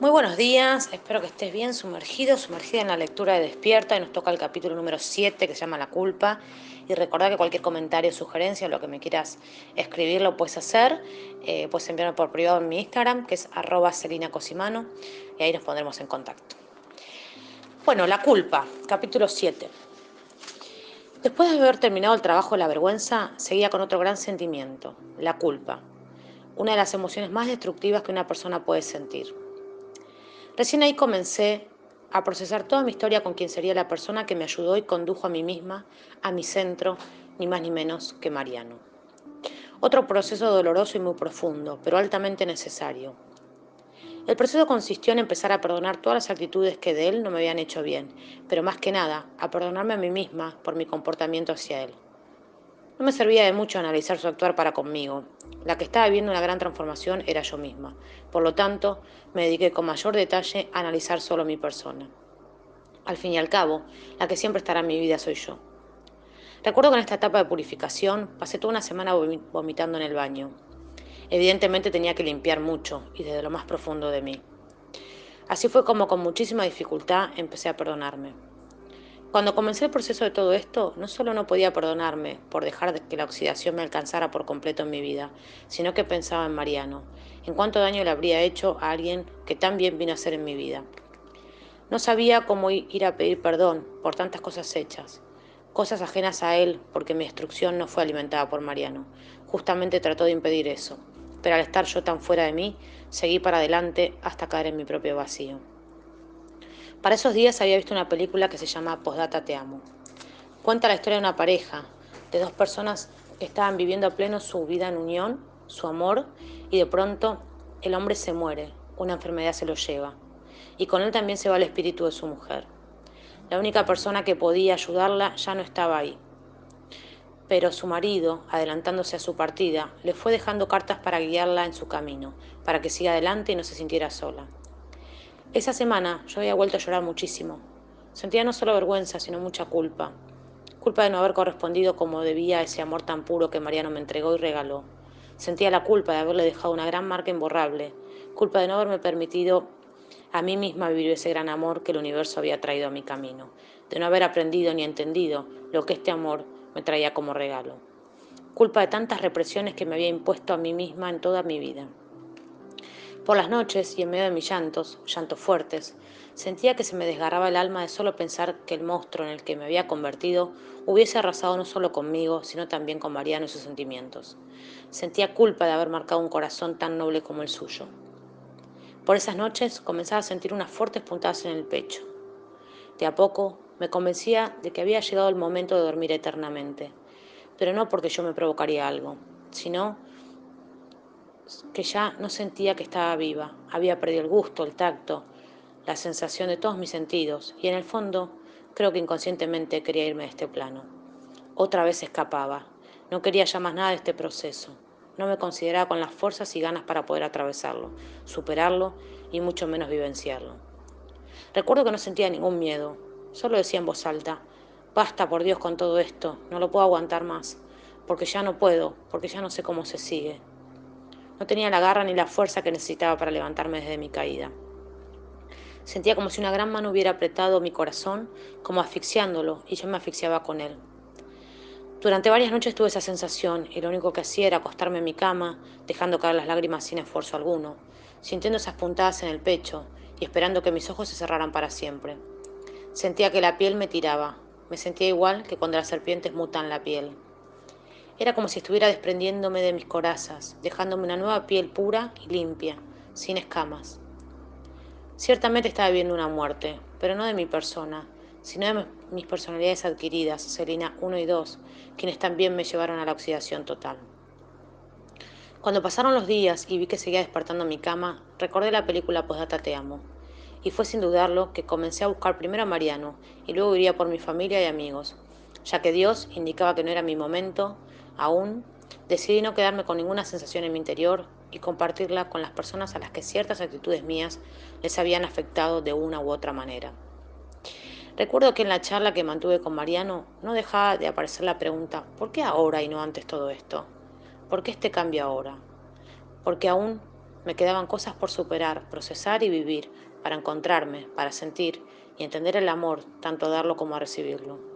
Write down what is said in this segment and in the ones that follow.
Muy buenos días, espero que estés bien sumergido, sumergida en la lectura de Despierta y nos toca el capítulo número 7 que se llama La culpa. Y recordá que cualquier comentario, sugerencia, lo que me quieras escribir lo puedes hacer, eh, puedes enviarme por privado en mi Instagram que es arroba Cosimano y ahí nos pondremos en contacto. Bueno, La culpa, capítulo 7. Después de haber terminado el trabajo de la vergüenza, seguía con otro gran sentimiento, la culpa, una de las emociones más destructivas que una persona puede sentir. Recién ahí comencé a procesar toda mi historia con quien sería la persona que me ayudó y condujo a mí misma, a mi centro, ni más ni menos que Mariano. Otro proceso doloroso y muy profundo, pero altamente necesario. El proceso consistió en empezar a perdonar todas las actitudes que de él no me habían hecho bien, pero más que nada, a perdonarme a mí misma por mi comportamiento hacia él. No me servía de mucho analizar su actuar para conmigo. La que estaba viendo una gran transformación era yo misma. Por lo tanto, me dediqué con mayor detalle a analizar solo mi persona. Al fin y al cabo, la que siempre estará en mi vida soy yo. Recuerdo que en esta etapa de purificación pasé toda una semana vomitando en el baño. Evidentemente tenía que limpiar mucho y desde lo más profundo de mí. Así fue como con muchísima dificultad empecé a perdonarme. Cuando comencé el proceso de todo esto, no solo no podía perdonarme por dejar que la oxidación me alcanzara por completo en mi vida, sino que pensaba en Mariano, en cuánto daño le habría hecho a alguien que tan bien vino a ser en mi vida. No sabía cómo ir a pedir perdón por tantas cosas hechas, cosas ajenas a él, porque mi destrucción no fue alimentada por Mariano. Justamente trató de impedir eso, pero al estar yo tan fuera de mí, seguí para adelante hasta caer en mi propio vacío. Para esos días había visto una película que se llama Postdata Te Amo. Cuenta la historia de una pareja, de dos personas que estaban viviendo a pleno su vida en unión, su amor, y de pronto el hombre se muere, una enfermedad se lo lleva, y con él también se va el espíritu de su mujer. La única persona que podía ayudarla ya no estaba ahí. Pero su marido, adelantándose a su partida, le fue dejando cartas para guiarla en su camino, para que siga adelante y no se sintiera sola. Esa semana yo había vuelto a llorar muchísimo. Sentía no solo vergüenza, sino mucha culpa. Culpa de no haber correspondido como debía a ese amor tan puro que Mariano me entregó y regaló. Sentía la culpa de haberle dejado una gran marca imborrable. Culpa de no haberme permitido a mí misma vivir ese gran amor que el universo había traído a mi camino. De no haber aprendido ni entendido lo que este amor me traía como regalo. Culpa de tantas represiones que me había impuesto a mí misma en toda mi vida. Por las noches y en medio de mis llantos, llantos fuertes, sentía que se me desgarraba el alma de solo pensar que el monstruo en el que me había convertido hubiese arrasado no solo conmigo, sino también con Mariano y sus sentimientos. Sentía culpa de haber marcado un corazón tan noble como el suyo. Por esas noches comenzaba a sentir unas fuertes puntadas en el pecho. De a poco me convencía de que había llegado el momento de dormir eternamente, pero no porque yo me provocaría algo, sino que ya no sentía que estaba viva. Había perdido el gusto, el tacto, la sensación de todos mis sentidos y en el fondo creo que inconscientemente quería irme de este plano. Otra vez escapaba. No quería ya más nada de este proceso. No me consideraba con las fuerzas y ganas para poder atravesarlo, superarlo y mucho menos vivenciarlo. Recuerdo que no sentía ningún miedo. Solo decía en voz alta, basta por Dios con todo esto, no lo puedo aguantar más, porque ya no puedo, porque ya no sé cómo se sigue. No tenía la garra ni la fuerza que necesitaba para levantarme desde mi caída. Sentía como si una gran mano hubiera apretado mi corazón, como asfixiándolo, y yo me asfixiaba con él. Durante varias noches tuve esa sensación y lo único que hacía era acostarme en mi cama, dejando caer las lágrimas sin esfuerzo alguno, sintiendo esas puntadas en el pecho y esperando que mis ojos se cerraran para siempre. Sentía que la piel me tiraba, me sentía igual que cuando las serpientes mutan la piel. Era como si estuviera desprendiéndome de mis corazas, dejándome una nueva piel pura y limpia, sin escamas. Ciertamente estaba viviendo una muerte, pero no de mi persona, sino de mis personalidades adquiridas, Selina 1 y 2, quienes también me llevaron a la oxidación total. Cuando pasaron los días y vi que seguía despertando mi cama, recordé la película Postdata Te Amo. Y fue sin dudarlo que comencé a buscar primero a Mariano y luego iría por mi familia y amigos, ya que Dios indicaba que no era mi momento Aún decidí no quedarme con ninguna sensación en mi interior y compartirla con las personas a las que ciertas actitudes mías les habían afectado de una u otra manera. Recuerdo que en la charla que mantuve con Mariano no dejaba de aparecer la pregunta, ¿por qué ahora y no antes todo esto? ¿Por qué este cambio ahora? Porque aún Me quedaban cosas por superar, procesar y vivir, para encontrarme, para sentir y entender el amor, tanto a darlo como a recibirlo.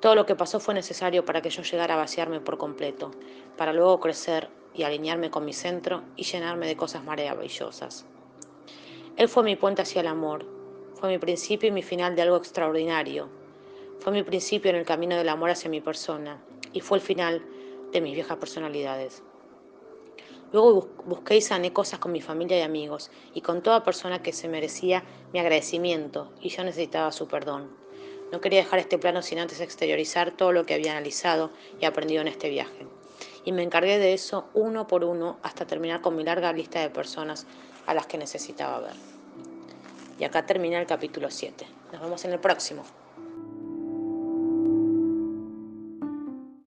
Todo lo que pasó fue necesario para que yo llegara a vaciarme por completo, para luego crecer y alinearme con mi centro y llenarme de cosas maravillosas. Él fue mi puente hacia el amor, fue mi principio y mi final de algo extraordinario, fue mi principio en el camino del amor hacia mi persona y fue el final de mis viejas personalidades. Luego busqué y sané cosas con mi familia y amigos y con toda persona que se merecía mi agradecimiento y yo necesitaba su perdón. No quería dejar este plano sin antes exteriorizar todo lo que había analizado y aprendido en este viaje. Y me encargué de eso uno por uno hasta terminar con mi larga lista de personas a las que necesitaba ver. Y acá termina el capítulo 7. Nos vemos en el próximo.